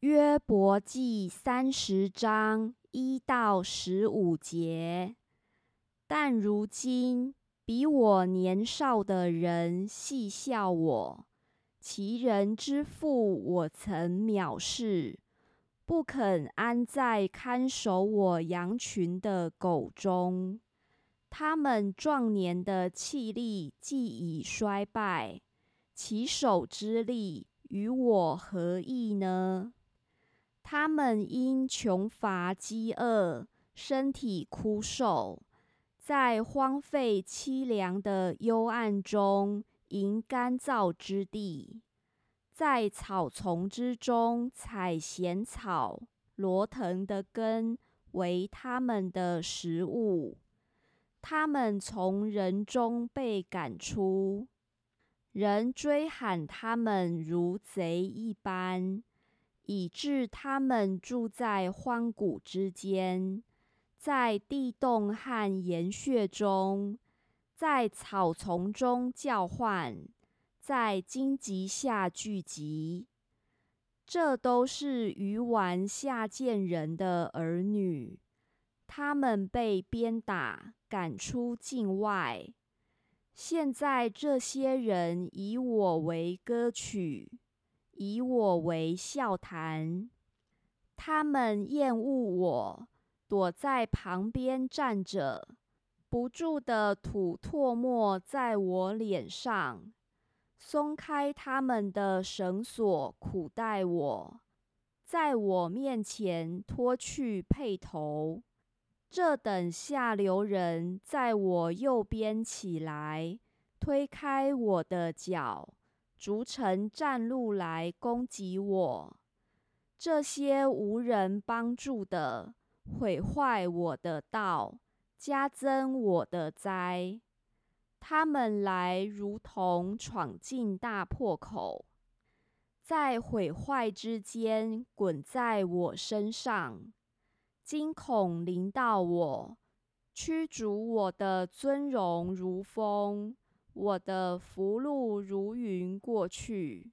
约伯记三十章一到十五节。但如今比我年少的人戏笑我，其人之父我曾藐视，不肯安在看守我羊群的狗中。他们壮年的气力既已衰败，其手之力与我何异呢？他们因穷乏饥饿，身体枯瘦，在荒废凄凉的幽暗中营干燥之地，在草丛之中采咸草，罗藤的根为他们的食物。他们从人中被赶出，人追喊他们如贼一般。以致他们住在荒谷之间，在地洞和岩穴中，在草丛中叫唤，在荆棘下聚集。这都是鱼丸下贱人的儿女，他们被鞭打，赶出境外。现在这些人以我为歌曲。以我为笑谈，他们厌恶我，躲在旁边站着，不住的吐唾沫在我脸上，松开他们的绳索，苦待我，在我面前脱去佩头。这等下流人在我右边起来，推开我的脚。逐城占路来攻击我，这些无人帮助的，毁坏我的道，加增我的灾。他们来如同闯进大破口，在毁坏之间滚在我身上，惊恐临到我，驱逐我的尊荣如风。我的福禄如云过去，